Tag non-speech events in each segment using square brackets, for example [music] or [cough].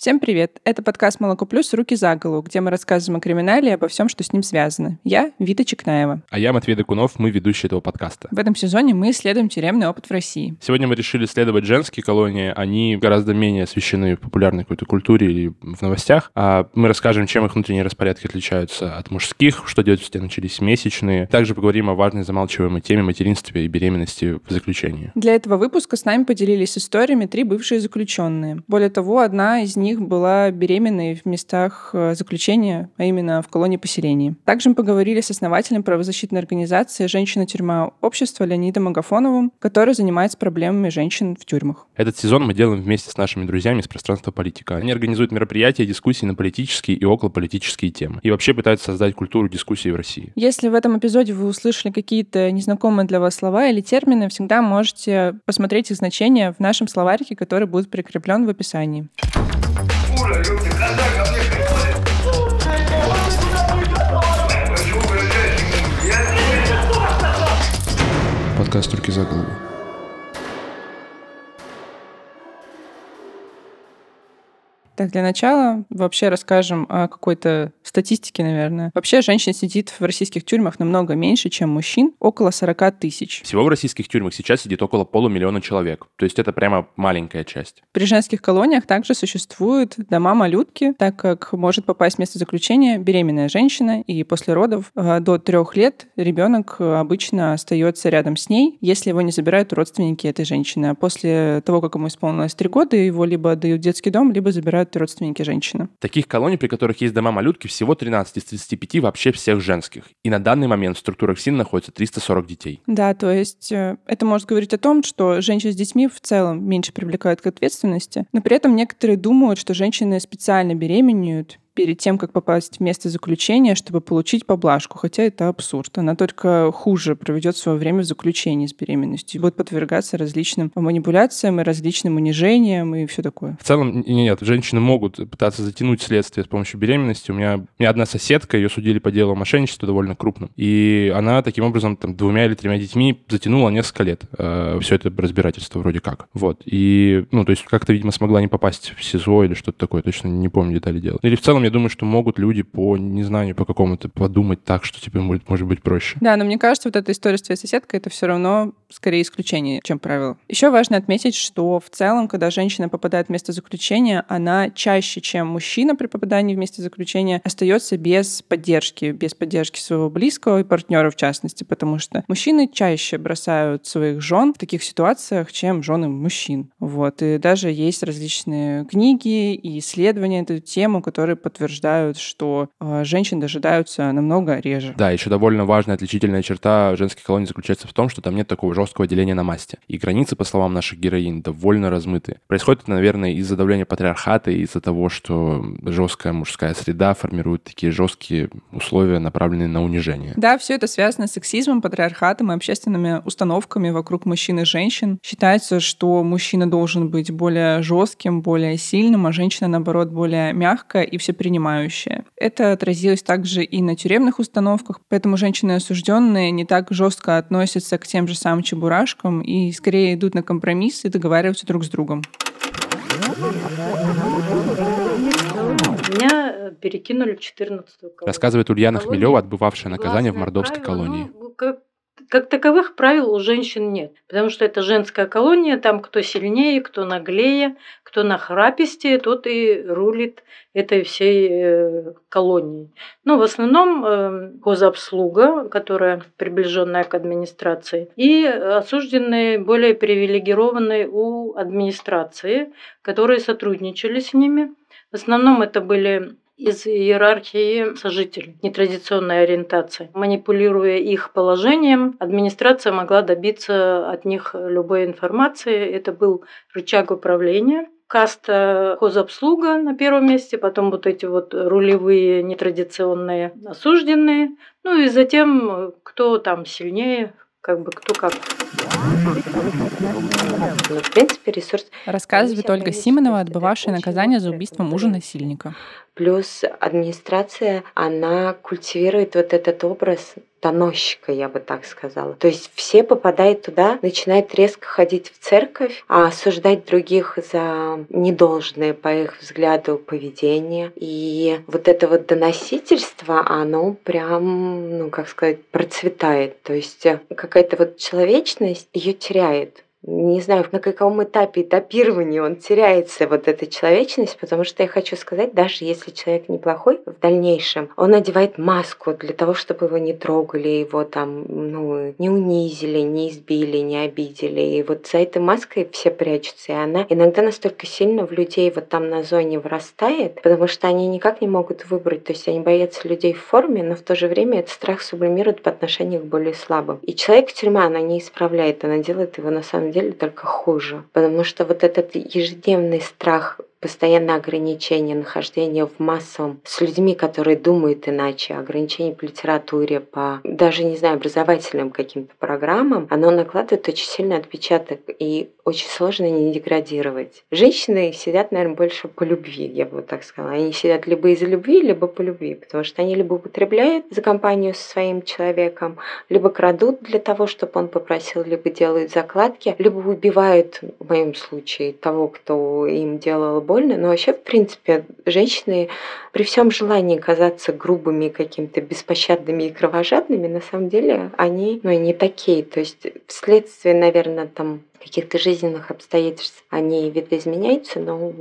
Всем привет! Это подкаст «Молоко плюс. Руки за голову», где мы рассказываем о криминале и обо всем, что с ним связано. Я Вита Чекнаева. А я Матвей Докунов, мы ведущие этого подкаста. В этом сезоне мы исследуем тюремный опыт в России. Сегодня мы решили исследовать женские колонии. Они гораздо менее освещены в популярной какой-то культуре или в новостях. А мы расскажем, чем их внутренние распорядки отличаются от мужских, что делать, если начались месячные. Также поговорим о важной замалчиваемой теме материнства и беременности в заключении. Для этого выпуска с нами поделились историями три бывшие заключенные. Более того, одна из них была беременной в местах э, заключения, а именно в колонии поселений. Также мы поговорили с основателем правозащитной организации «Женщина-тюрьма общества» Леонидом Агафоновым, который занимается проблемами женщин в тюрьмах. Этот сезон мы делаем вместе с нашими друзьями из пространства политика. Они организуют мероприятия, дискуссии на политические и околополитические темы. И вообще пытаются создать культуру дискуссии в России. Если в этом эпизоде вы услышали какие-то незнакомые для вас слова или термины, всегда можете посмотреть их значение в нашем словарике, который будет прикреплен в описании. Ура, люди, когда? Подкаст «Руки за голову». Так, для начала вообще расскажем о какой-то статистике, наверное. Вообще женщин сидит в российских тюрьмах намного меньше, чем мужчин, около 40 тысяч. Всего в российских тюрьмах сейчас сидит около полумиллиона человек. То есть это прямо маленькая часть. При женских колониях также существуют дома-малютки, так как может попасть в место заключения беременная женщина, и после родов э, до трех лет ребенок обычно остается рядом с ней, если его не забирают родственники этой женщины. А после того, как ему исполнилось три года, его либо отдают в детский дом, либо забирают это родственники женщины. Таких колоний, при которых есть дома-малютки, всего 13 из 35 вообще всех женских. И на данный момент в структурах СИН находится 340 детей. Да, то есть э, это может говорить о том, что женщины с детьми в целом меньше привлекают к ответственности, но при этом некоторые думают, что женщины специально беременеют перед тем, как попасть в место заключения, чтобы получить поблажку, хотя это абсурд. Она только хуже проведет свое время в заключении с беременностью, будет подвергаться различным манипуляциям и различным унижениям и все такое. В целом, нет, женщины могут пытаться затянуть следствие с помощью беременности. У меня, у меня одна соседка, ее судили по делу о мошенничестве довольно крупном, и она таким образом там двумя или тремя детьми затянула несколько лет э, все это разбирательство вроде как. Вот. И, ну, то есть как-то, видимо, смогла не попасть в СИЗО или что-то такое, точно не помню детали дела. Или в целом целом, я думаю, что могут люди по незнанию, по какому-то подумать так, что тебе будет, может быть проще. Да, но мне кажется, вот эта история с твоей соседкой, это все равно скорее исключение, чем правило. Еще важно отметить, что в целом, когда женщина попадает в место заключения, она чаще, чем мужчина при попадании в место заключения, остается без поддержки, без поддержки своего близкого и партнера в частности, потому что мужчины чаще бросают своих жен в таких ситуациях, чем жены мужчин. Вот. И даже есть различные книги и исследования эту тему, которые подтверждают, что э, женщин дожидаются намного реже. Да, еще довольно важная отличительная черта женской колонии заключается в том, что там нет такого жесткого деления на масти. И границы, по словам наших героинь, довольно размыты. Происходит это, наверное, из-за давления патриархата и из-за того, что жесткая мужская среда формирует такие жесткие условия, направленные на унижение. Да, все это связано с сексизмом, патриархатом и общественными установками вокруг мужчин и женщин. Считается, что мужчина должен быть более жестким, более сильным, а женщина, наоборот, более мягкая и все принимающая. Это отразилось также и на тюремных установках, поэтому женщины осужденные не так жестко относятся к тем же самым чебурашкам и скорее идут на компромисс и договариваются друг с другом. Меня э, перекинули в 14-ю колонию. Рассказывает Ульяна Хмелева, отбывавшая наказание в Мордовской колонии. Ну, как как таковых правил у женщин нет, потому что это женская колония, там кто сильнее, кто наглее, кто нахрапистее, тот и рулит этой всей э, колонией. Но в основном э, гособслуга, которая приближенная к администрации, и осужденные более привилегированные у администрации, которые сотрудничали с ними. В основном это были из иерархии сожителей нетрадиционной ориентации. Манипулируя их положением, администрация могла добиться от них любой информации. Это был рычаг управления каста хозобслуга на первом месте, потом вот эти вот рулевые нетрадиционные осужденные, ну и затем кто там сильнее, как бы кто как. Ну, в принципе, ресурс... Рассказывает Ольга Симонова, отбывавшая наказание за убийство мужа-насильника. Плюс администрация, она культивирует вот этот образ доносчика, я бы так сказала. То есть все попадают туда, начинают резко ходить в церковь, а осуждать других за недолжное, по их взгляду, поведение. И вот это вот доносительство, оно прям, ну, как сказать, процветает. То есть какая-то вот человечность ее теряет не знаю, на каком этапе этапирования он теряется, вот эта человечность, потому что я хочу сказать, даже если человек неплохой в дальнейшем, он надевает маску для того, чтобы его не трогали, его там, ну, не унизили, не избили, не обидели. И вот за этой маской все прячутся, и она иногда настолько сильно в людей вот там на зоне вырастает, потому что они никак не могут выбрать, то есть они боятся людей в форме, но в то же время этот страх сублимирует по отношению к более слабым. И человек тюрьма, она не исправляет, она делает его на самом деле только хуже. Потому что вот этот ежедневный страх постоянное ограничение нахождения в массовом с людьми, которые думают иначе, ограничение по литературе, по даже, не знаю, образовательным каким-то программам, оно накладывает очень сильный отпечаток и очень сложно не деградировать. Женщины сидят, наверное, больше по любви, я бы так сказала. Они сидят либо из-за любви, либо по любви, потому что они либо употребляют за компанию со своим человеком, либо крадут для того, чтобы он попросил, либо делают закладки, либо убивают, в моем случае, того, кто им делал больно, но вообще, в принципе, женщины при всем желании казаться грубыми, какими-то беспощадными и кровожадными, на самом деле они ну, не такие. То есть вследствие, наверное, там каких-то жизненных обстоятельств они видоизменяются, но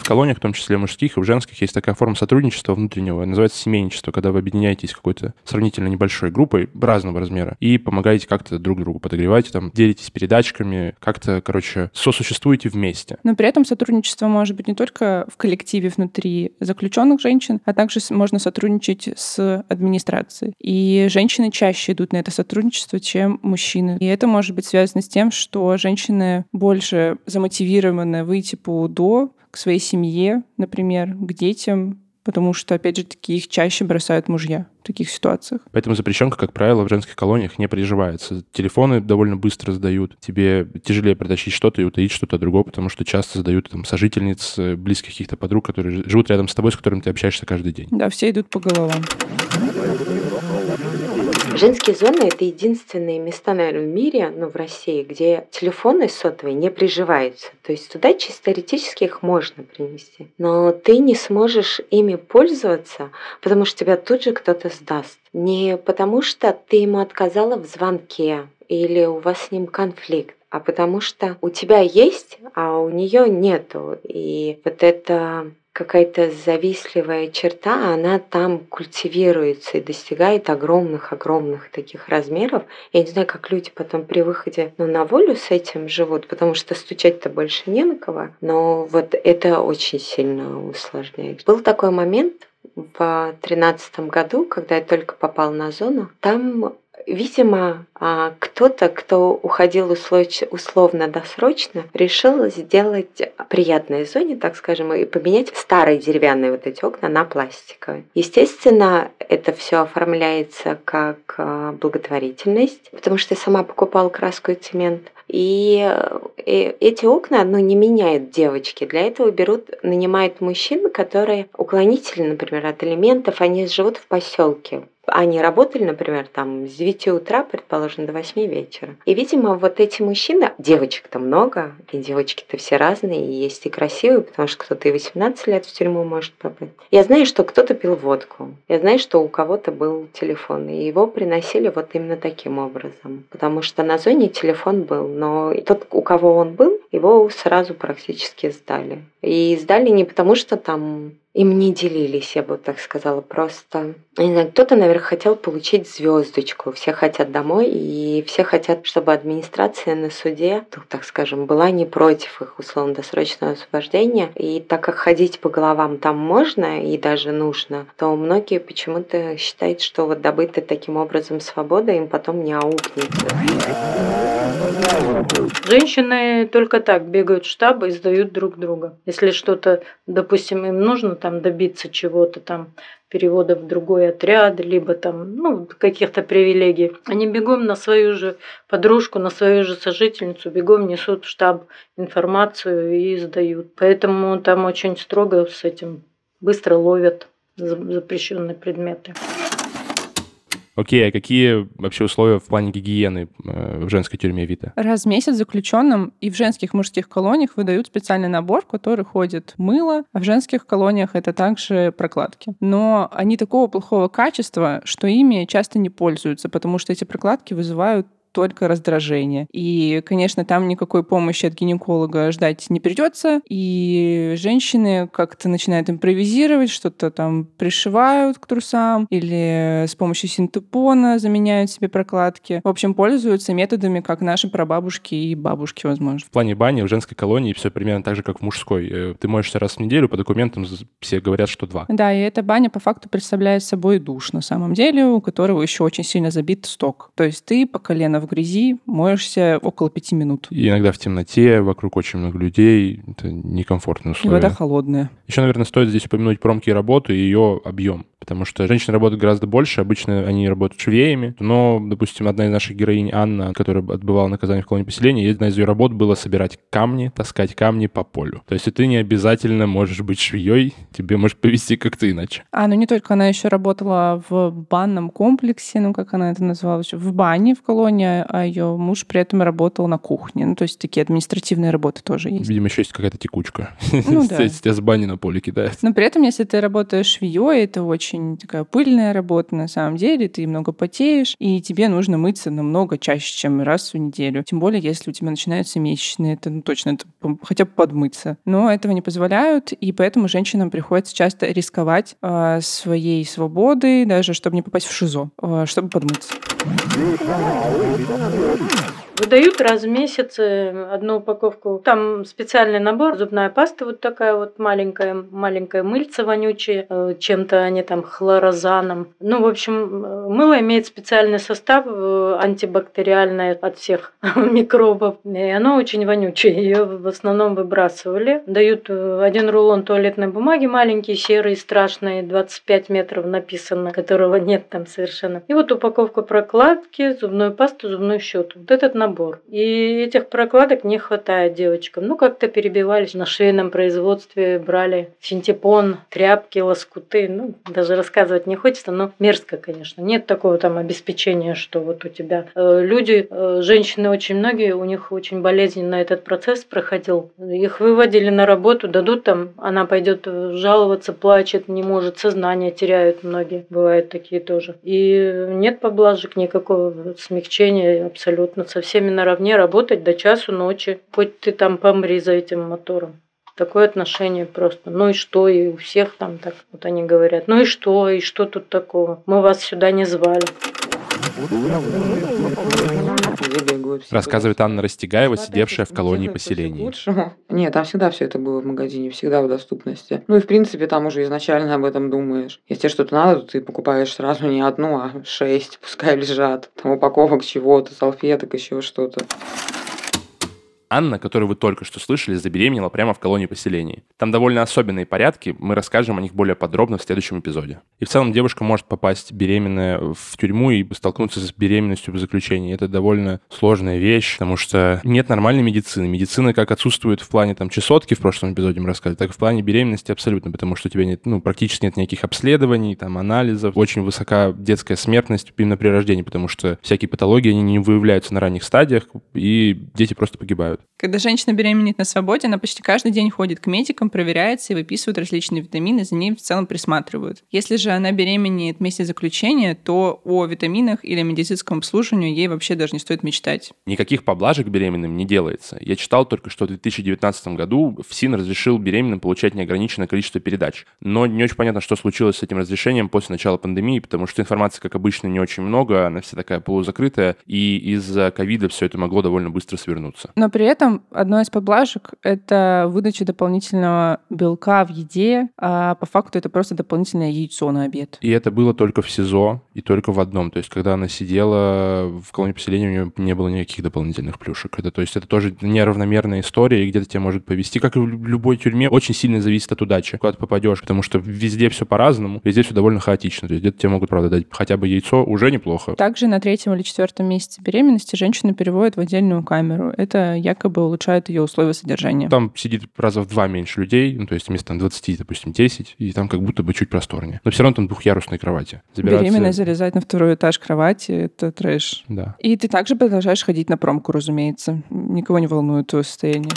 в колониях, в том числе мужских и в женских, есть такая форма сотрудничества внутреннего, называется семейничество, когда вы объединяетесь какой-то сравнительно небольшой группой разного размера и помогаете как-то друг другу подогревать, там, делитесь передачками, как-то, короче, сосуществуете вместе. Но при этом сотрудничество может быть не только в коллективе внутри заключенных женщин, а также можно сотрудничать с администрацией. И женщины чаще идут на это сотрудничество, чем мужчины. И это может быть связано с тем, что женщины больше замотивированы выйти по УДО, к своей семье, например, к детям, потому что, опять же, таки их чаще бросают мужья в таких ситуациях. Поэтому запрещенка, как правило, в женских колониях не приживается. Телефоны довольно быстро сдают. Тебе тяжелее протащить что-то и утаить что-то другое, потому что часто сдают там сожительниц, э, близких каких-то подруг, которые живут рядом с тобой, с которыми ты общаешься каждый день. Да, все идут по головам. Женские зоны – это единственные места, наверное, в мире, ну, в России, где телефоны сотовые не приживаются. То есть туда чисто теоретически их можно принести. Но ты не сможешь ими пользоваться, потому что тебя тут же кто-то сдаст. Не потому что ты ему отказала в звонке или у вас с ним конфликт, а потому что у тебя есть, а у нее нету. И вот это какая-то завистливая черта, она там культивируется и достигает огромных-огромных таких размеров. Я не знаю, как люди потом при выходе ну, на волю с этим живут, потому что стучать-то больше не на кого. Но вот это очень сильно усложняет. Был такой момент, в тринадцатом году, когда я только попал на зону, там Видимо, а, кто-то, кто уходил условно-досрочно, решил сделать приятной зоне, так скажем, и поменять старые деревянные вот эти окна на пластиковые. Естественно, это все оформляется как а, благотворительность, потому что я сама покупала краску и цемент. И э, эти окна, ну, не меняют девочки. Для этого берут, нанимают мужчин, которые уклонители, например, от элементов, они живут в поселке они работали, например, там с 9 утра, предположим, до 8 вечера. И, видимо, вот эти мужчины, девочек-то много, и девочки-то все разные, и есть и красивые, потому что кто-то и 18 лет в тюрьму может попасть. Я знаю, что кто-то пил водку. Я знаю, что у кого-то был телефон, и его приносили вот именно таким образом. Потому что на зоне телефон был, но тот, у кого он был, его сразу практически сдали. И сдали не потому, что там им не делились, я бы так сказала, просто. Кто-то, наверное, хотел получить звездочку. Все хотят домой, и все хотят, чтобы администрация на суде, ну, так скажем, была не против их условно-досрочного освобождения. И так как ходить по головам там можно и даже нужно, то многие почему-то считают, что вот добытая таким образом свобода им потом не аукнется. Женщины только так бегают в штаб и сдают друг друга. Если что-то, допустим, им нужно там добиться чего-то там, перевода в другой отряд, либо там, ну, каких-то привилегий. Они бегом на свою же подружку, на свою же сожительницу, бегом несут в штаб информацию и сдают. Поэтому там очень строго с этим быстро ловят запрещенные предметы. Окей, а какие вообще условия в плане гигиены э, в женской тюрьме Вита? Раз в месяц заключенным и в женских мужских колониях выдают специальный набор, в который ходит мыло, а в женских колониях это также прокладки. Но они такого плохого качества, что ими часто не пользуются, потому что эти прокладки вызывают только раздражение. И, конечно, там никакой помощи от гинеколога ждать не придется. И женщины как-то начинают импровизировать, что-то там пришивают к трусам или с помощью синтепона заменяют себе прокладки. В общем, пользуются методами, как наши прабабушки и бабушки, возможно. В плане бани в женской колонии все примерно так же, как в мужской. Э, ты моешься раз в неделю, по документам все говорят, что два. Да, и эта баня по факту представляет собой душ на самом деле, у которого еще очень сильно забит сток. То есть ты по колено в грязи моешься около пяти минут. И иногда в темноте, вокруг очень много людей. Это некомфортные условия. И вода холодная. Еще, наверное, стоит здесь упомянуть промки работы и ее объем потому что женщины работают гораздо больше, обычно они работают швеями, но, допустим, одна из наших героинь, Анна, которая отбывала наказание в колонии поселения, одна из ее работ была собирать камни, таскать камни по полю. То есть ты не обязательно можешь быть швеей, тебе может повести как-то иначе. А, ну не только, она еще работала в банном комплексе, ну как она это назвала, в бане в колонии, а ее муж при этом работал на кухне. Ну то есть такие административные работы тоже есть. Видимо, еще есть какая-то текучка. Ну [laughs] да. Тебя с бани на поле кидает. Но при этом, если ты работаешь швеей, это очень очень такая пыльная работа на самом деле, ты много потеешь, и тебе нужно мыться намного чаще, чем раз в неделю. Тем более, если у тебя начинаются месячные, это ну, точно это хотя бы подмыться. Но этого не позволяют, и поэтому женщинам приходится часто рисковать э, своей свободой, даже чтобы не попасть в ШИЗО, э, чтобы подмыться. Выдают раз в месяц э, одну упаковку. Там специальный набор, зубная паста вот такая вот маленькая, маленькая мыльца вонючая, э, чем-то они там хлорозаном. Ну, в общем, э, мыло имеет специальный состав антибактериальное от всех [laughs] микробов. И оно очень вонючее. Ее в основном выбрасывали. Дают один рулон туалетной бумаги маленький, серый, страшный, 25 метров написано, которого нет там совершенно. И вот упаковка прокладки, зубную пасту, зубную щетку. Вот этот набор набор. И этих прокладок не хватает девочкам. Ну, как-то перебивались на швейном производстве, брали синтепон, тряпки, лоскуты. Ну, даже рассказывать не хочется, но мерзко, конечно. Нет такого там обеспечения, что вот у тебя э, люди, э, женщины очень многие, у них очень болезненно этот процесс проходил. Их выводили на работу, дадут там, она пойдет жаловаться, плачет, не может, сознание теряют многие. Бывают такие тоже. И нет поблажек, никакого смягчения абсолютно совсем всеми наравне работать до часу ночи. Хоть ты там помри за этим мотором. Такое отношение просто. Ну и что, и у всех там так вот они говорят. Ну и что, и что тут такого? Мы вас сюда не звали. Рассказывает Анна Растегаева, сидевшая в колонии поселений. Нет, там всегда все это было в магазине, всегда в доступности. Ну и в принципе там уже изначально об этом думаешь. Если тебе что-то надо, то ты покупаешь сразу не одну, а шесть, [laughs] пускай лежат. Там упаковок чего-то, салфеток, еще что-то. Анна, которую вы только что слышали, забеременела прямо в колонии поселений. Там довольно особенные порядки, мы расскажем о них более подробно в следующем эпизоде. И в целом девушка может попасть беременная в тюрьму и столкнуться с беременностью в заключении. Это довольно сложная вещь, потому что нет нормальной медицины. Медицина как отсутствует в плане там чесотки, в прошлом эпизоде мы рассказывали, так и в плане беременности абсолютно, потому что у тебя нет, ну, практически нет никаких обследований, там, анализов. Очень высока детская смертность именно при рождении, потому что всякие патологии, они не выявляются на ранних стадиях, и дети просто погибают. Когда женщина беременеет на свободе, она почти каждый день ходит к медикам, проверяется и выписывают различные витамины, за ней в целом присматривают. Если же она беременеет вместе заключения, то о витаминах или медицинском обслуживании ей вообще даже не стоит мечтать. Никаких поблажек беременным не делается. Я читал только, что в 2019 году ФСИН разрешил беременным получать неограниченное количество передач. Но не очень понятно, что случилось с этим разрешением после начала пандемии, потому что информации, как обычно, не очень много, она вся такая полузакрытая, и из-за ковида все это могло довольно быстро свернуться. Но при этом одной из поблажек — это выдача дополнительного белка в еде, а по факту это просто дополнительное яйцо на обед. И это было только в СИЗО и только в одном. То есть, когда она сидела в колонии поселения, у нее не было никаких дополнительных плюшек. Это, то есть, это тоже неравномерная история, и где-то тебя может повести. Как и в любой тюрьме, очень сильно зависит от удачи, куда ты попадешь, потому что везде все по-разному, везде все довольно хаотично. То есть, где-то тебе могут, правда, дать хотя бы яйцо, уже неплохо. Также на третьем или четвертом месяце беременности женщину переводят в отдельную камеру. Это якобы якобы улучшают ее условия содержания. Там сидит раза в два меньше людей, ну, то есть вместо 20, допустим, 10, и там как будто бы чуть просторнее. Но все равно там двухъярусные кровати. Забираться... Беременная залезать на второй этаж кровати — это трэш. Да. И ты также продолжаешь ходить на промку, разумеется. Никого не волнует твое состояние.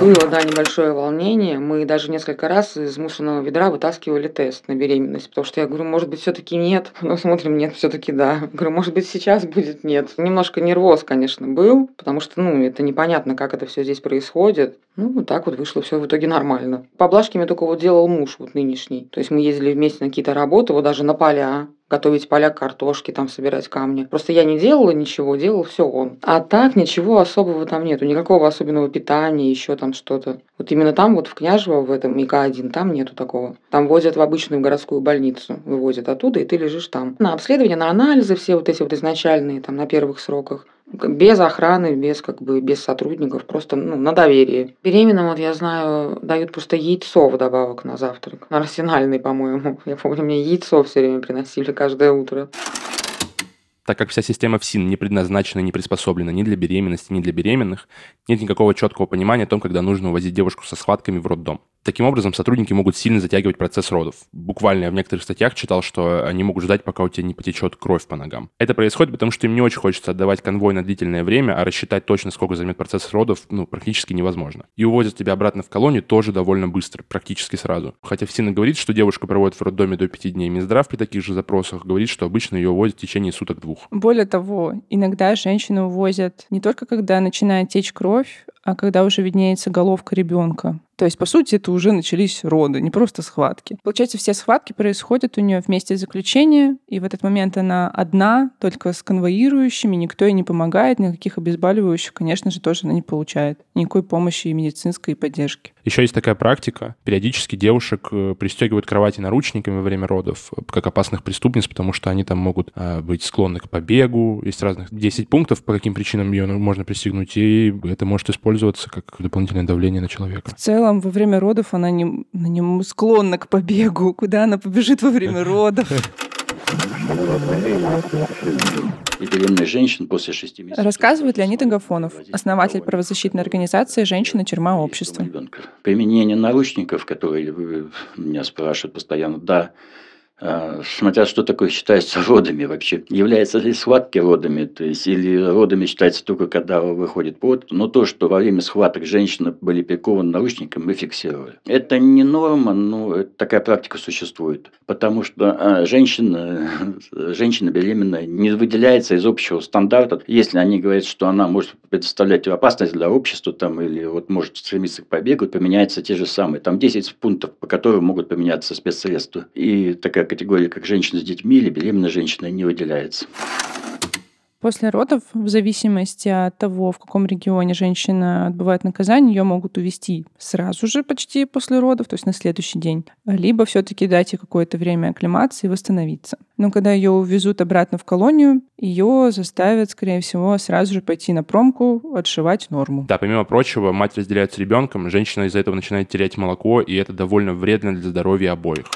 Было, да, небольшое волнение. Мы даже несколько раз из мусорного ведра вытаскивали тест на беременность, потому что я говорю, может быть, все-таки нет. Но смотрим, нет, все-таки да. Говорю, может быть, сейчас будет нет. Немножко нервоз, конечно, был, потому что, ну, это непонятно, как это все здесь происходит. Ну, вот так вот вышло все в итоге нормально. Поблажки мне только вот делал муж вот нынешний. То есть мы ездили вместе на какие-то работы, вот даже на поля готовить поля картошки, там собирать камни. Просто я не делала ничего, делал все он. А так ничего особого там нету, никакого особенного питания, еще там что-то. Вот именно там, вот в Княжево, в этом ИК-1, там нету такого. Там возят в обычную городскую больницу, вывозят оттуда, и ты лежишь там. На обследование, на анализы все вот эти вот изначальные, там на первых сроках без охраны, без как бы без сотрудников, просто ну, на доверие. Беременным, вот я знаю, дают просто яйцо вдобавок на завтрак. На арсенальный, по-моему. [laughs] Я помню, мне яйцо все время приносили каждое утро так как вся система ФСИН не предназначена, не приспособлена ни для беременности, ни для беременных, нет никакого четкого понимания о том, когда нужно увозить девушку со схватками в роддом. Таким образом, сотрудники могут сильно затягивать процесс родов. Буквально я в некоторых статьях читал, что они могут ждать, пока у тебя не потечет кровь по ногам. Это происходит, потому что им не очень хочется отдавать конвой на длительное время, а рассчитать точно, сколько займет процесс родов, ну, практически невозможно. И увозят тебя обратно в колонию тоже довольно быстро, практически сразу. Хотя ФСИН говорит, что девушка проводит в роддоме до 5 дней. Минздрав при таких же запросах говорит, что обычно ее увозят в течение суток-двух. Более того, иногда женщину увозят не только когда начинает течь кровь, а когда уже виднеется головка ребенка. То есть, по сути, это уже начались роды, не просто схватки. Получается, все схватки происходят у нее вместе заключения, и в этот момент она одна, только с конвоирующими, никто ей не помогает, никаких обезболивающих, конечно же, тоже она не получает. Никакой помощи и медицинской и поддержки. Еще есть такая практика. Периодически девушек э, пристегивают кровати наручниками во время родов, э, как опасных преступниц, потому что они там могут э, быть склонны к побегу. Есть разных 10 пунктов, по каким причинам ее можно пристегнуть, и это может использоваться как дополнительное давление на человека. В целом, во время родов она не, она не склонна к побегу. Куда она побежит во время родов? И беременных женщин после шести месяцев. Рассказывает Леонид Агафонов, основатель правозащитной организации «Женщина. Тюрьма. Общество». Применение наручников, которые меня спрашивают постоянно, да, смотря что такое считается родами вообще. Является ли схватки родами, то есть или родами считается только когда выходит плод. Но то, что во время схваток женщины были прикованы наручниками, мы фиксировали. Это не норма, но такая практика существует. Потому что а, женщина, [laughs] женщина беременная не выделяется из общего стандарта. Если они говорят, что она может представлять опасность для общества там, или вот может стремиться к побегу, поменяются те же самые. Там 10 пунктов, по которым могут поменяться спецсредства. И такая категория, как женщина с детьми или беременная женщина, не выделяется. После родов, в зависимости от того, в каком регионе женщина отбывает наказание, ее могут увести сразу же почти после родов, то есть на следующий день, либо все-таки дать ей какое-то время акклимации и восстановиться. Но когда ее увезут обратно в колонию, ее заставят, скорее всего, сразу же пойти на промку, отшивать норму. Да, помимо прочего, мать разделяет с ребенком, женщина из-за этого начинает терять молоко, и это довольно вредно для здоровья обоих.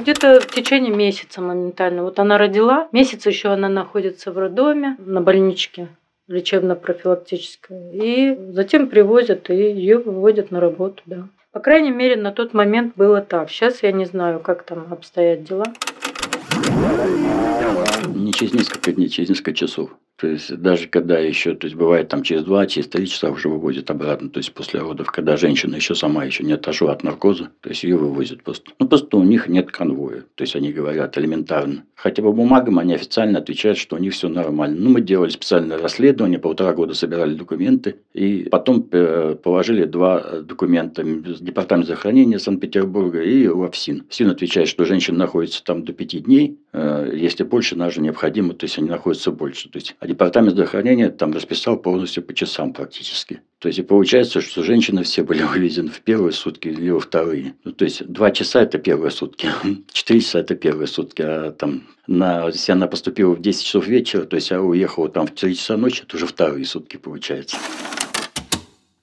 Где-то в течение месяца моментально. Вот она родила, месяц еще она находится в роддоме, на больничке лечебно-профилактической. И затем привозят и ее выводят на работу, да. По крайней мере, на тот момент было так. Сейчас я не знаю, как там обстоят дела. Не через несколько дней, через несколько часов. То есть даже когда еще, то есть бывает там через два, через три часа уже выводят обратно, то есть после родов, когда женщина еще сама еще не отошла от наркоза, то есть ее вывозят просто. Ну просто у них нет конвоя, то есть они говорят элементарно. Хотя по бумагам они официально отвечают, что у них все нормально. Ну мы делали специальное расследование, полтора года собирали документы и потом э, положили два документа Департамент захоронения Санкт-Петербурга и УАФСИН. ФСИН отвечает, что женщина находится там до пяти дней, э, если больше, даже необходимо, то есть они находятся больше. То есть департамент здравоохранения там расписал полностью по часам практически. То есть и получается, что женщины все были вывезены в первые сутки или во вторые. Ну, то есть два часа это первые сутки, [laughs] четыре часа это первые сутки, а там на, если она поступила в 10 часов вечера, то есть я уехала там в 3 часа ночи, это уже вторые сутки получается.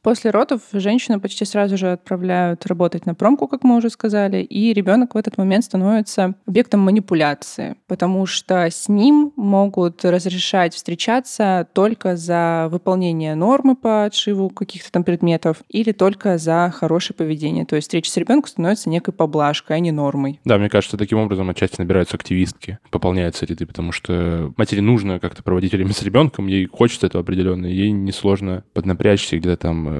После родов женщину почти сразу же отправляют работать на промку, как мы уже сказали, и ребенок в этот момент становится объектом манипуляции, потому что с ним могут разрешать встречаться только за выполнение нормы по отшиву каких-то там предметов или только за хорошее поведение. То есть встреча с ребенком становится некой поблажкой, а не нормой. Да, мне кажется, таким образом отчасти набираются активистки, пополняются ряды, потому что матери нужно как-то проводить время с ребенком, ей хочется этого определенно, ей несложно поднапрячься где-то там э,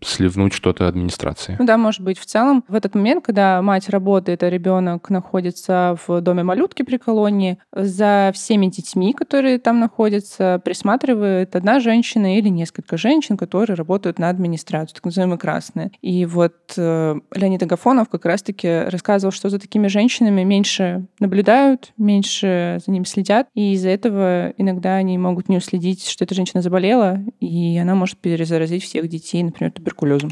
сливнуть что-то администрации. Ну да, может быть. В целом, в этот момент, когда мать работает, а ребенок находится в доме малютки при колонии, за всеми детьми, которые там находятся, присматривает одна женщина или несколько женщин, которые работают на администрацию, так называемые красные. И вот э, Леонид Агафонов как раз-таки рассказывал, что за такими женщинами меньше наблюдают, меньше за ними следят, и из-за этого иногда они могут не уследить, что эта женщина заболела, и она может перезаразить всех детей, например, туберкулезом.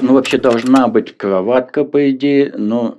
Ну, вообще должна быть кроватка, по идее, но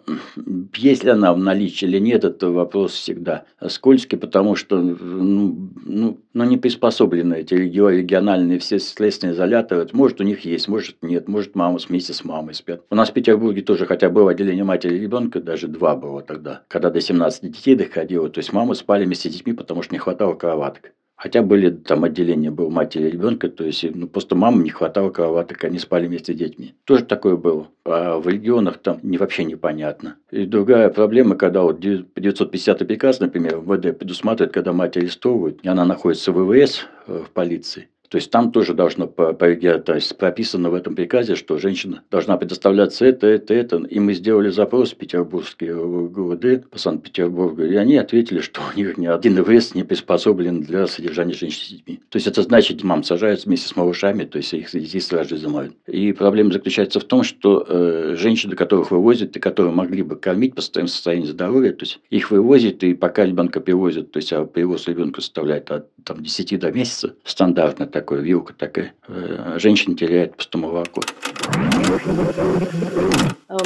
если она в наличии или нет, это вопрос всегда скользкий, потому что ну, ну, ну не приспособлены эти региональные все следственные изоляторы. Может, у них есть, может, нет, может, мама вместе с мамой спят. У нас в Петербурге тоже хотя бы отделение матери и ребенка, даже два было тогда, когда до 17 детей доходило. То есть мамы спали вместе с детьми, потому что не хватало кроваток. Хотя были там отделения был матери и ребенка, то есть ну, просто мамам не хватало кроваток, они спали вместе с детьми. Тоже такое было. А в регионах там не, вообще непонятно. И другая проблема, когда вот 950 приказ, например, МВД предусматривает, когда мать арестовывают, и она находится в ВВС, э, в полиции, то есть там тоже должно то есть прописано в этом приказе, что женщина должна предоставляться это, это, это. И мы сделали запрос в Петербургский ГУВД по Санкт-Петербургу, и они ответили, что у них ни один ИВС не приспособлен для содержания женщин с детьми. То есть это значит, мам сажают вместе с малышами, то есть их детей сразу изымают. И проблема заключается в том, что э, женщины, которых вывозят и которые могли бы кормить по своему состоянию здоровья, то есть их вывозят, и пока ребенка перевозят, то есть а перевоз ребенка составляет от там, 10 до месяца стандартно, такой вилка такая. Э, женщина теряет просто молоко.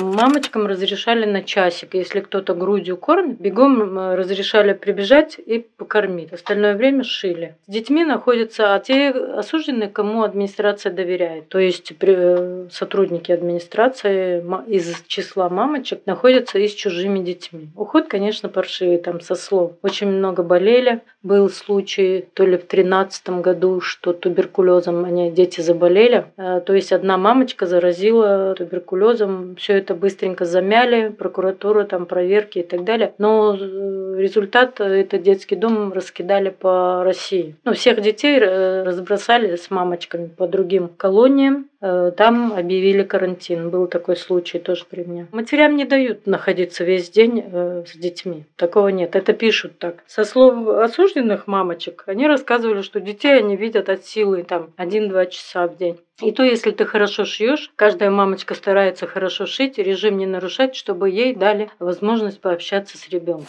Мамочкам разрешали на часик. Если кто-то грудью кормит, бегом э, разрешали прибежать и покормить. Остальное время шили. С детьми находятся те осужденные, кому администрация доверяет. То есть э, сотрудники администрации из числа мамочек находятся и с чужими детьми. Уход, конечно, паршивый, там со слов. Очень много болели. Был случай то ли в тринадцатом году, что туберкулезом они дети заболели. Э, то есть одна мамочка заразила туберкулезом. Все это быстренько замяли, прокуратура, там проверки и так далее. Но э, результат э, этот детский дом раскидали по России. Ну, всех детей разбросали с мамочками по другим колониям. Там объявили карантин. Был такой случай тоже при мне. Матерям не дают находиться весь день с детьми. Такого нет. Это пишут так. Со слов осужденных мамочек, они рассказывали, что детей они видят от силы там 1-2 часа в день. И то, если ты хорошо шьешь, каждая мамочка старается хорошо шить, режим не нарушать, чтобы ей дали возможность пообщаться с ребенком.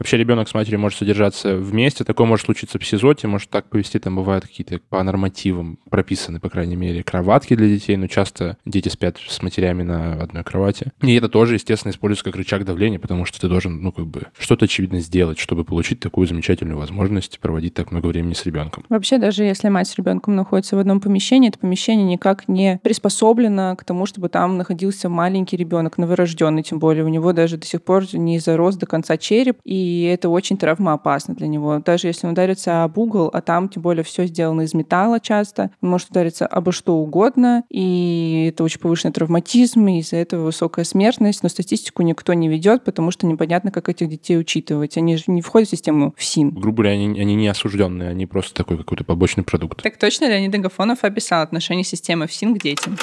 Вообще ребенок с матерью может содержаться вместе. Такое может случиться в СИЗОТе, может так повести. Там бывают какие-то по нормативам прописаны, по крайней мере, кроватки для детей, но часто дети спят с матерями на одной кровати. И это тоже, естественно, используется как рычаг давления, потому что ты должен, ну, как бы, что-то очевидно сделать, чтобы получить такую замечательную возможность проводить так много времени с ребенком. Вообще, даже если мать с ребенком находится в одном помещении, это помещение никак не приспособлено к тому, чтобы там находился маленький ребенок, новорожденный, тем более у него даже до сих пор не зарос до конца череп, и и это очень травмоопасно для него. Даже если он ударится об угол, а там тем более все сделано из металла часто, он может удариться обо что угодно, и это очень повышенный травматизм, и из-за этого высокая смертность, но статистику никто не ведет, потому что непонятно, как этих детей учитывать. Они же не входят в систему ФСИН. Грубо говоря, они, они не осужденные, они просто такой какой-то побочный продукт. Так точно Леонид Агафонов описал отношение системы ФСИН к детям.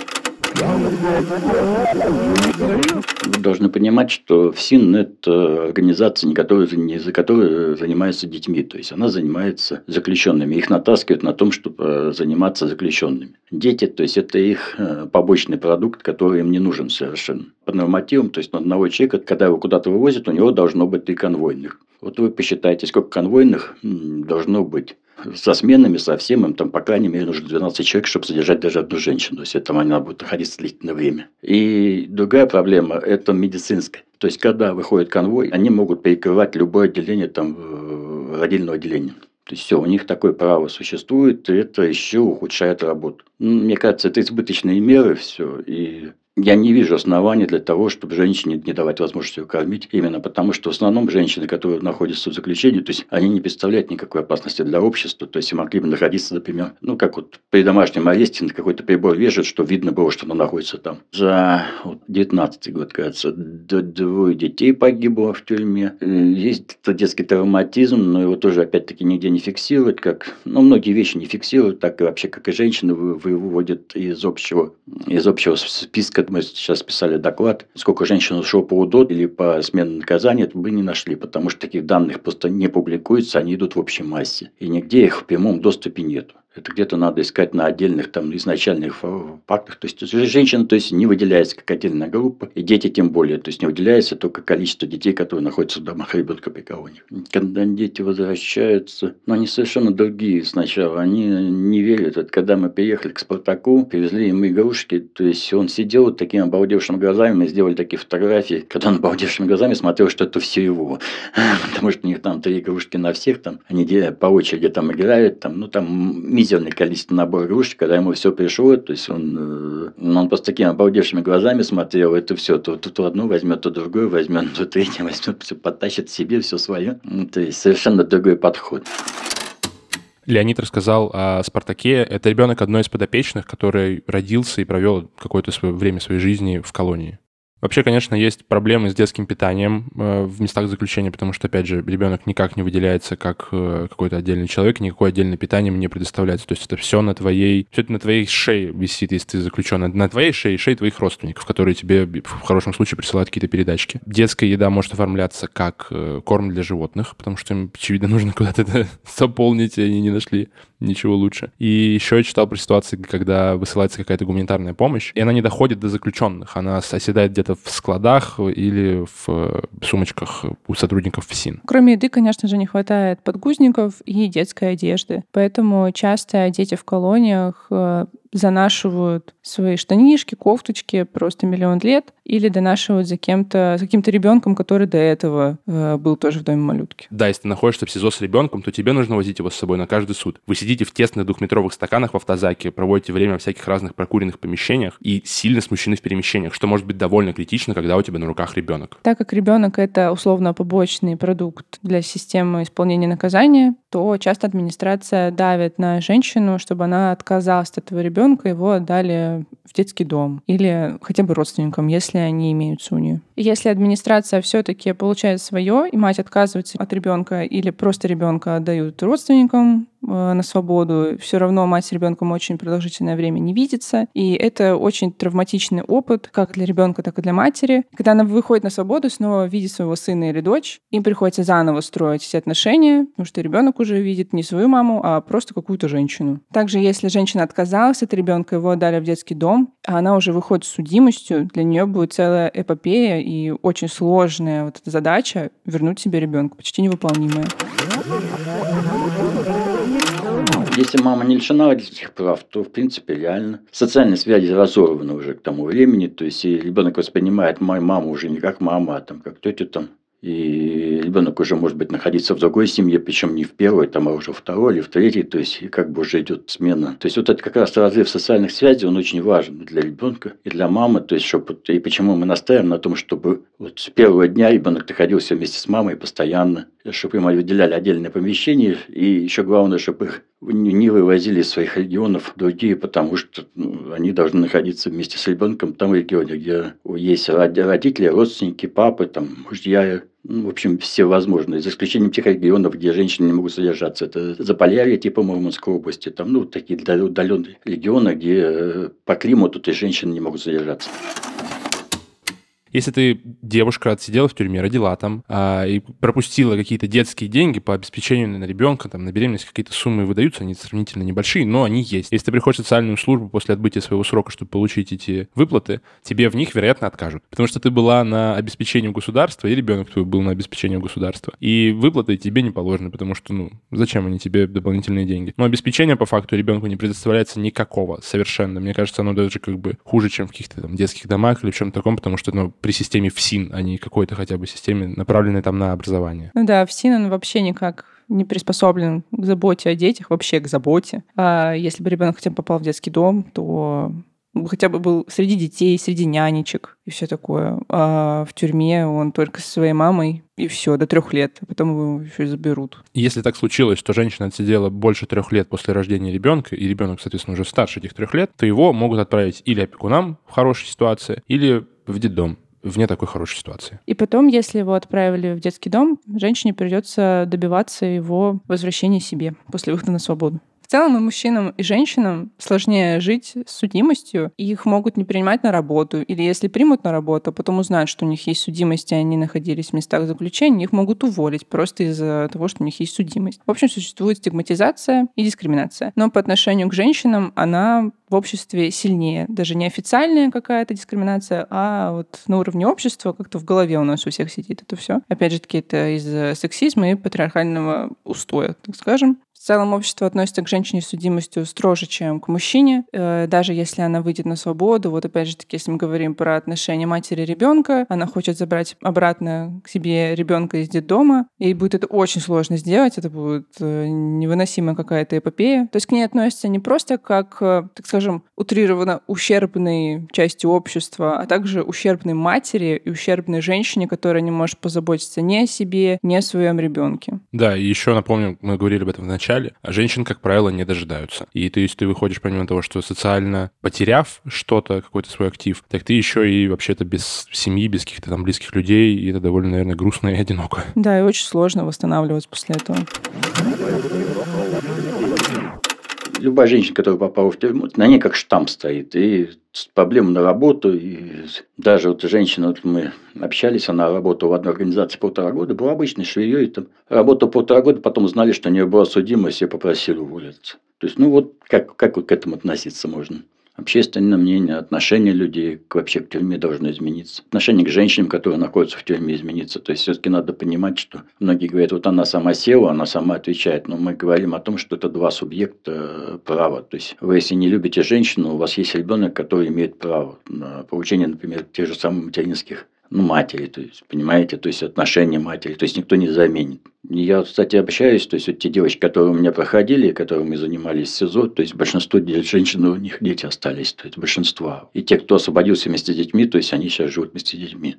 Вы должны понимать, что ФСИН – это организация, не которая, не за которой занимается детьми. То есть, она занимается заключенными. Их натаскивают на том, чтобы э, заниматься заключенными. Дети, то есть, это их э, побочный продукт, который им не нужен совершенно. По нормативам, то есть, на одного человека, когда его куда-то вывозят, у него должно быть три конвойных. Вот вы посчитайте, сколько конвойных должно быть со сменами, со всем им, там, по крайней мере, нужно 12 человек, чтобы содержать даже одну женщину. То есть, там она будет находиться длительное время. И другая проблема – это медицинская. То есть, когда выходит конвой, они могут перекрывать любое отделение там, родильного отделения. То есть все, у них такое право существует, и это еще ухудшает работу. Мне кажется, это избыточные меры, все, и я не вижу оснований для того, чтобы женщине не давать возможность ее кормить, именно потому что в основном женщины, которые находятся в заключении, то есть они не представляют никакой опасности для общества, то есть могли бы находиться, например, ну как вот при домашнем аресте на какой-то прибор вешают, что видно было, что она находится там. За вот, 19 год, кажется, двое детей погибло в тюрьме. Э, есть детский травматизм, но его тоже опять-таки нигде не фиксируют, как, ну многие вещи не фиксируют, так и вообще, как и женщины выводят из общего, из общего списка мы сейчас писали доклад, сколько женщин ушло по УДО или по смене наказания, мы не нашли, потому что таких данных просто не публикуются, они идут в общей массе. И нигде их в прямом доступе нету. Это где-то надо искать на отдельных там изначальных фактах. То есть женщина то есть, не выделяется как отдельная группа, и дети тем более. То есть не выделяется только количество детей, которые находятся в домах ребенка при колониях. Когда дети возвращаются, но они совершенно другие сначала. Они не верят. Вот, когда мы приехали к Спартаку, привезли ему игрушки, то есть он сидел вот такими обалдевшими глазами, мы сделали такие фотографии, когда он обалдевшими глазами смотрел, что это все его. [laughs] Потому что у них там три игрушки на всех, там они по очереди там играют, там, ну там мизерное количество набора игрушек, когда ему все пришло, то есть он, э, он просто такими обалдевшими глазами смотрел, это все, то, то, одно возьмет, то другое возьмет, то третье возьмет, все потащит себе, все свое. Ну, то есть совершенно другой подход. Леонид рассказал о Спартаке. Это ребенок одной из подопечных, который родился и провел какое-то свое время своей жизни в колонии. Вообще, конечно, есть проблемы с детским питанием э, в местах заключения, потому что, опять же, ребенок никак не выделяется как э, какой-то отдельный человек, никакое отдельное питание ему не предоставляется. То есть это все на твоей, все это на твоей шее висит, если ты заключен. На твоей шее и шее твоих родственников, которые тебе в хорошем случае присылают какие-то передачки. Детская еда может оформляться как э, корм для животных, потому что им, очевидно, нужно куда-то это [laughs] заполнить, и они не нашли ничего лучше. И еще я читал про ситуации, когда высылается какая-то гуманитарная помощь, и она не доходит до заключенных. Она оседает где-то в складах или в э, сумочках у сотрудников ФСИН. Кроме еды, конечно же, не хватает подгузников и детской одежды. Поэтому часто дети в колониях э, занашивают свои штанишки, кофточки просто миллион лет, или донашивают за кем-то, за каким-то ребенком, который до этого э, был тоже в доме малютки. Да, если ты находишься в СИЗО с ребенком, то тебе нужно возить его с собой на каждый суд. Вы сидите в тесных двухметровых стаканах в автозаке, проводите время в всяких разных прокуренных помещениях и сильно смущены в перемещениях, что может быть довольно критично, когда у тебя на руках ребенок. Так как ребенок это условно побочный продукт для системы исполнения наказания, то часто администрация давит на женщину, чтобы она отказалась от этого ребенка, его отдали в детский дом или хотя бы родственникам, если они имеют сунью. Если администрация все-таки получает свое, и мать отказывается от ребенка или просто ребенка отдают родственникам, на свободу, все равно мать с ребенком очень продолжительное время не видится. И это очень травматичный опыт как для ребенка, так и для матери. Когда она выходит на свободу, снова видит своего сына или дочь, им приходится заново строить эти отношения, потому что ребенок уже видит не свою маму, а просто какую-то женщину. Также, если женщина отказалась от ребенка, его отдали в детский дом, а она уже выходит с судимостью, для нее будет целая эпопея и очень сложная вот эта задача вернуть себе ребенка, почти невыполнимая. Если мама не лишена родительских прав, то, в принципе, реально. Социальные связи разорваны уже к тому времени. То есть, и ребенок воспринимает мою маму уже не как мама, а там, как тетю там. И ребенок уже может быть находиться в другой семье, причем не в первой, там, а уже в второй или в третьей, то есть как бы уже идет смена. То есть вот это как раз разрыв социальных связей, он очень важен для ребенка и для мамы, то есть чтобы, и почему мы настаиваем на том, чтобы вот с первого дня ребенок находился вместе с мамой постоянно, чтобы им выделяли отдельное помещение, и еще главное, чтобы их не вывозили из своих регионов другие, потому что ну, они должны находиться вместе с ребенком в том регионе, где есть родители, родственники, папы, там, мужья, ну, в общем, все возможные, за исключением тех регионов, где женщины не могут содержаться. Это Заполярье, типа Мурманской области, там, ну, такие удаленные регионы, где э, по климату то женщины не могут содержаться. Если ты девушка отсидела в тюрьме, родила там а, и пропустила какие-то детские деньги по обеспечению на ребенка, там на беременность какие-то суммы выдаются, они сравнительно небольшие, но они есть. Если ты приходишь в социальную службу после отбытия своего срока, чтобы получить эти выплаты, тебе в них, вероятно, откажут. Потому что ты была на обеспечении государства, и ребенок твой был на обеспечении государства. И выплаты тебе не положены, потому что, ну, зачем они тебе дополнительные деньги? Но обеспечение по факту ребенку не предоставляется никакого совершенно. Мне кажется, оно даже как бы хуже, чем в каких-то там детских домах или в чем-то таком, потому что, ну, при системе ФСИН, а не какой-то хотя бы системе, направленной там на образование. Ну да, ФСИН, он вообще никак не приспособлен к заботе о детях, вообще к заботе. А если бы ребенок хотя бы попал в детский дом, то хотя бы был среди детей, среди нянечек и все такое. А в тюрьме он только со своей мамой, и все, до трех лет, а потом его еще и заберут. Если так случилось, что женщина отсидела больше трех лет после рождения ребенка, и ребенок, соответственно, уже старше этих трех лет, то его могут отправить или опекунам в хорошей ситуации, или в детдом вне такой хорошей ситуации. И потом, если его отправили в детский дом, женщине придется добиваться его возвращения себе после выхода на свободу. В целом и мужчинам, и женщинам сложнее жить с судимостью. Их могут не принимать на работу. Или если примут на работу, а потом узнают, что у них есть судимость, и они находились в местах заключения, их могут уволить просто из-за того, что у них есть судимость. В общем, существует стигматизация и дискриминация. Но по отношению к женщинам она в обществе сильнее. Даже не официальная какая-то дискриминация, а вот на уровне общества как-то в голове у нас у всех сидит это все. Опять же таки, это из сексизма и патриархального устоя, так скажем. Целом общество относится к женщине с судимостью строже, чем к мужчине, э, даже если она выйдет на свободу. Вот опять же таки, если мы говорим про отношения матери и ребенка, она хочет забрать обратно к себе ребенка из детдома, и будет это очень сложно сделать, это будет э, невыносимая какая-то эпопея. То есть к ней относятся не просто как, э, так скажем, утрированно ущербной части общества, а также ущербной матери и ущербной женщине, которая не может позаботиться ни о себе, ни о своем ребенке. Да, и еще напомню, мы говорили об этом в начале, начале, а женщин, как правило, не дожидаются. И то есть ты выходишь помимо того, что социально потеряв что-то, какой-то свой актив, так ты еще и вообще-то без семьи, без каких-то там близких людей, и это довольно, наверное, грустно и одиноко. Да, и очень сложно восстанавливаться после этого любая женщина, которая попала в тюрьму, на ней как штамп стоит. И проблемы на работу. И даже вот женщина, вот мы общались, она работала в одной организации полтора года, была обычной швеей, там, работала полтора года, потом узнали, что у нее была судимость, и попросили уволиться. То есть, ну вот как, как вот к этому относиться можно? Общественное мнение, отношение людей к, вообще к тюрьме должно измениться. Отношение к женщинам, которые находятся в тюрьме, измениться. То есть, все-таки надо понимать, что многие говорят, вот она сама села, она сама отвечает. Но мы говорим о том, что это два субъекта э, права. То есть, вы если не любите женщину, у вас есть ребенок, который имеет право на получение, например, тех же самых материнских ну, матери, то есть, понимаете, то есть отношения матери, то есть никто не заменит. Я, кстати, общаюсь, то есть вот те девочки, которые у меня проходили, которые мы занимались в СИЗО, то есть большинство женщин, у них дети остались, то есть большинство. И те, кто освободился вместе с детьми, то есть они сейчас живут вместе с детьми.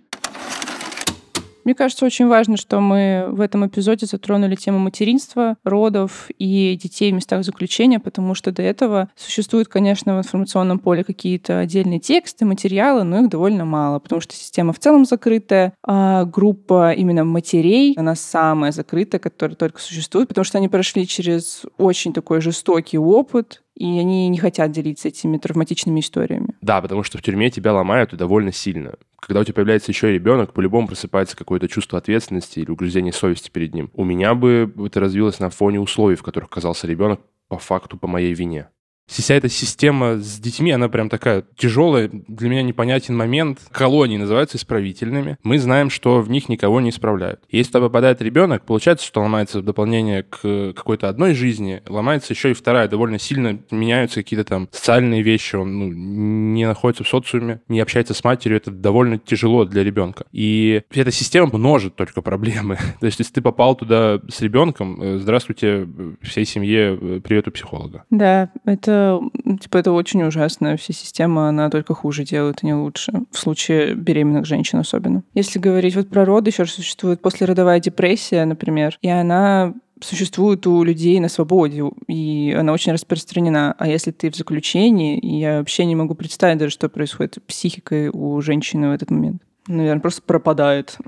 Мне кажется, очень важно, что мы в этом эпизоде затронули тему материнства, родов и детей в местах заключения, потому что до этого существуют, конечно, в информационном поле какие-то отдельные тексты, материалы, но их довольно мало, потому что система в целом закрытая, а группа именно матерей, она самая закрытая, которая только существует, потому что они прошли через очень такой жестокий опыт, и они не хотят делиться этими травматичными историями. Да, потому что в тюрьме тебя ломают и довольно сильно. Когда у тебя появляется еще и ребенок, по-любому просыпается какое-то чувство ответственности или угрызение совести перед ним. У меня бы это развилось на фоне условий, в которых оказался ребенок по факту, по моей вине вся эта система с детьми, она прям такая тяжелая, для меня непонятен момент. Колонии называются исправительными. Мы знаем, что в них никого не исправляют. Если туда попадает ребенок, получается, что ломается в дополнение к какой-то одной жизни, ломается еще и вторая. Довольно сильно меняются какие-то там социальные вещи. Он ну, не находится в социуме, не общается с матерью. Это довольно тяжело для ребенка. И эта система множит только проблемы. [laughs] То есть, если ты попал туда с ребенком, э, здравствуйте всей семье, э, привет у психолога. Да, это типа, это очень ужасно. Вся система, она только хуже делает, а не лучше. В случае беременных женщин особенно. Если говорить вот про роды, еще существует послеродовая депрессия, например, и она существует у людей на свободе, и она очень распространена. А если ты в заключении, я вообще не могу представить даже, что происходит с психикой у женщины в этот момент. Наверное, просто пропадает. [laughs]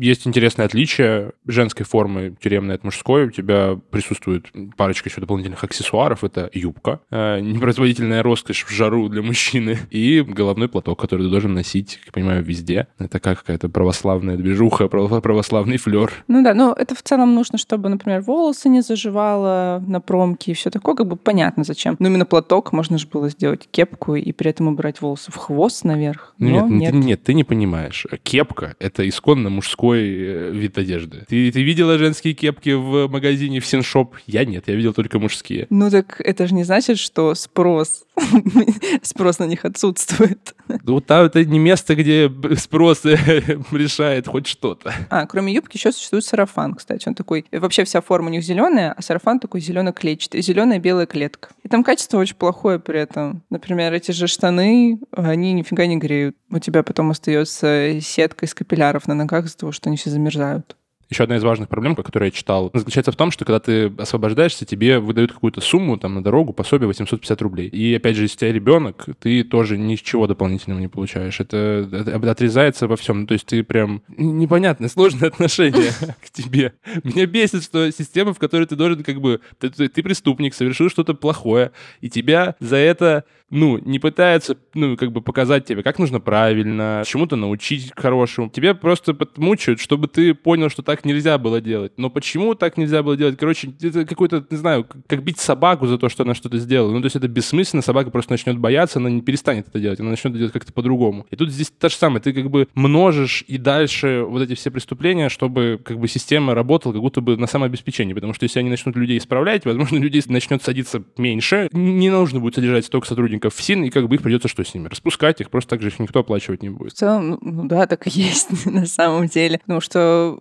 есть интересное отличие женской формы тюремной от мужской. У тебя присутствует парочка еще дополнительных аксессуаров. Это юбка, э, непроизводительная роскошь в жару для мужчины, [laughs] и головной платок, который ты должен носить, как я понимаю, везде. Это как какая-то православная движуха, православный флер. Ну да, но это в целом нужно, чтобы, например, волосы не заживало на промке и все такое, как бы понятно зачем. Но именно платок можно же было сделать кепку и при этом убрать волосы в хвост наверх. Нет, нет. Ты, нет, ты не понимаешь. Кепка — это исконно мужской мужской э, вид одежды. Ты, ты видела женские кепки в магазине в Синшоп? Я нет, я видел только мужские. Ну так это же не значит, что спрос [laughs] спрос на них отсутствует. Вот там это не место, где спрос [laughs] решает хоть что-то. А, кроме юбки еще существует сарафан, кстати. Он такой, вообще вся форма у них зеленая, а сарафан такой зелено-клетчатый, зеленая белая клетка. И там качество очень плохое при этом. Например, эти же штаны, они нифига не греют. У тебя потом остается сетка из капилляров на ногах из-за того, что они все замерзают. Еще одна из важных проблем, которую я читал, заключается в том, что когда ты освобождаешься, тебе выдают какую-то сумму там на дорогу, пособие 850 рублей. И опять же, если у тебя ребенок, ты тоже ничего дополнительного не получаешь. Это, это отрезается во всем. Ну, то есть ты прям непонятное, сложное [laughs] отношение к тебе. Меня бесит, что система, в которой ты должен как бы... Ты, ты, преступник, совершил что-то плохое, и тебя за это ну, не пытаются, ну, как бы показать тебе, как нужно правильно, чему-то научить хорошему. Тебе просто мучают, чтобы ты понял, что так нельзя было делать. Но почему так нельзя было делать? Короче, это какой-то, не знаю, как бить собаку за то, что она что-то сделала. Ну, то есть это бессмысленно, собака просто начнет бояться, она не перестанет это делать, она начнет делать как-то по-другому. И тут здесь то же самое, ты как бы множишь и дальше вот эти все преступления, чтобы как бы система работала как будто бы на самообеспечении, потому что если они начнут людей исправлять, возможно, [laughs] людей начнет садиться меньше, не нужно будет содержать столько сотрудников, сотрудников ФСИН, и как бы их придется что с ними? Распускать их, просто так же их никто оплачивать не будет. В целом, ну да, так и есть [laughs] на самом деле. Потому что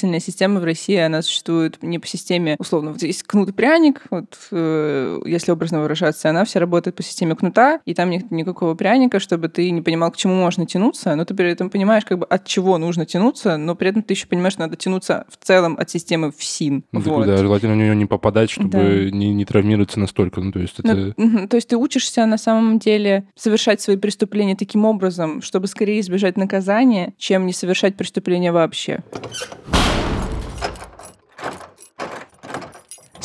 исправительная система в России, она существует не по системе, условно, вот есть кнут и пряник, вот э, если образно выражаться, она вся работает по системе кнута, и там нет никакого пряника, чтобы ты не понимал, к чему можно тянуться, но ты при этом понимаешь, как бы от чего нужно тянуться, но при этом ты еще понимаешь, что надо тянуться в целом от системы ФСИН. Ну, вот. да, желательно в нее не попадать, чтобы да. не, не травмироваться настолько. Ну, то есть это... Ну, то есть ты учишься на самом деле совершать свои преступления таким образом, чтобы скорее избежать наказания, чем не совершать преступления вообще.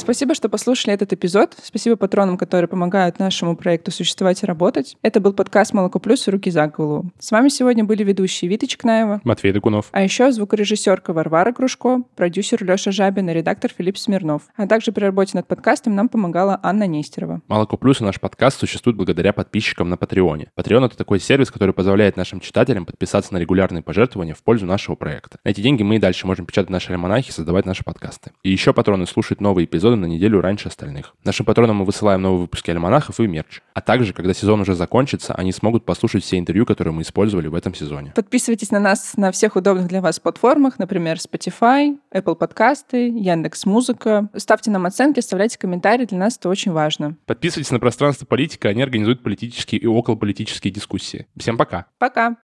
Спасибо, что послушали этот эпизод. Спасибо патронам, которые помогают нашему проекту существовать и работать. Это был подкаст «Молоко плюс» «Руки за голову». С вами сегодня были ведущие Вита Чекнаева, Матвей Докунов, а еще звукорежиссерка Варвара Кружко, продюсер Леша Жабин и редактор Филипп Смирнов. А также при работе над подкастом нам помогала Анна Нестерова. «Молоко плюс» и наш подкаст существует благодаря подписчикам на Патреоне. Patreon — это такой сервис, который позволяет нашим читателям подписаться на регулярные пожертвования в пользу нашего проекта. На эти деньги мы и дальше можем печатать наши альманахи и создавать наши подкасты. И еще патроны слушают новые эпизоды эпизоды на неделю раньше остальных. Нашим патронам мы высылаем новые выпуски альманахов и мерч. А также, когда сезон уже закончится, они смогут послушать все интервью, которые мы использовали в этом сезоне. Подписывайтесь на нас на всех удобных для вас платформах, например, Spotify, Apple подкасты, Яндекс Музыка. Ставьте нам оценки, оставляйте комментарии, для нас это очень важно. Подписывайтесь на пространство политика, они организуют политические и околополитические дискуссии. Всем пока. Пока.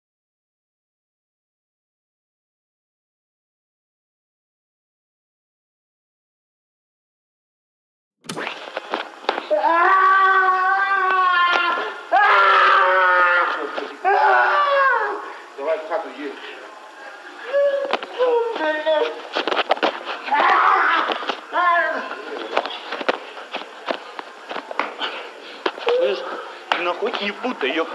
не путай ее.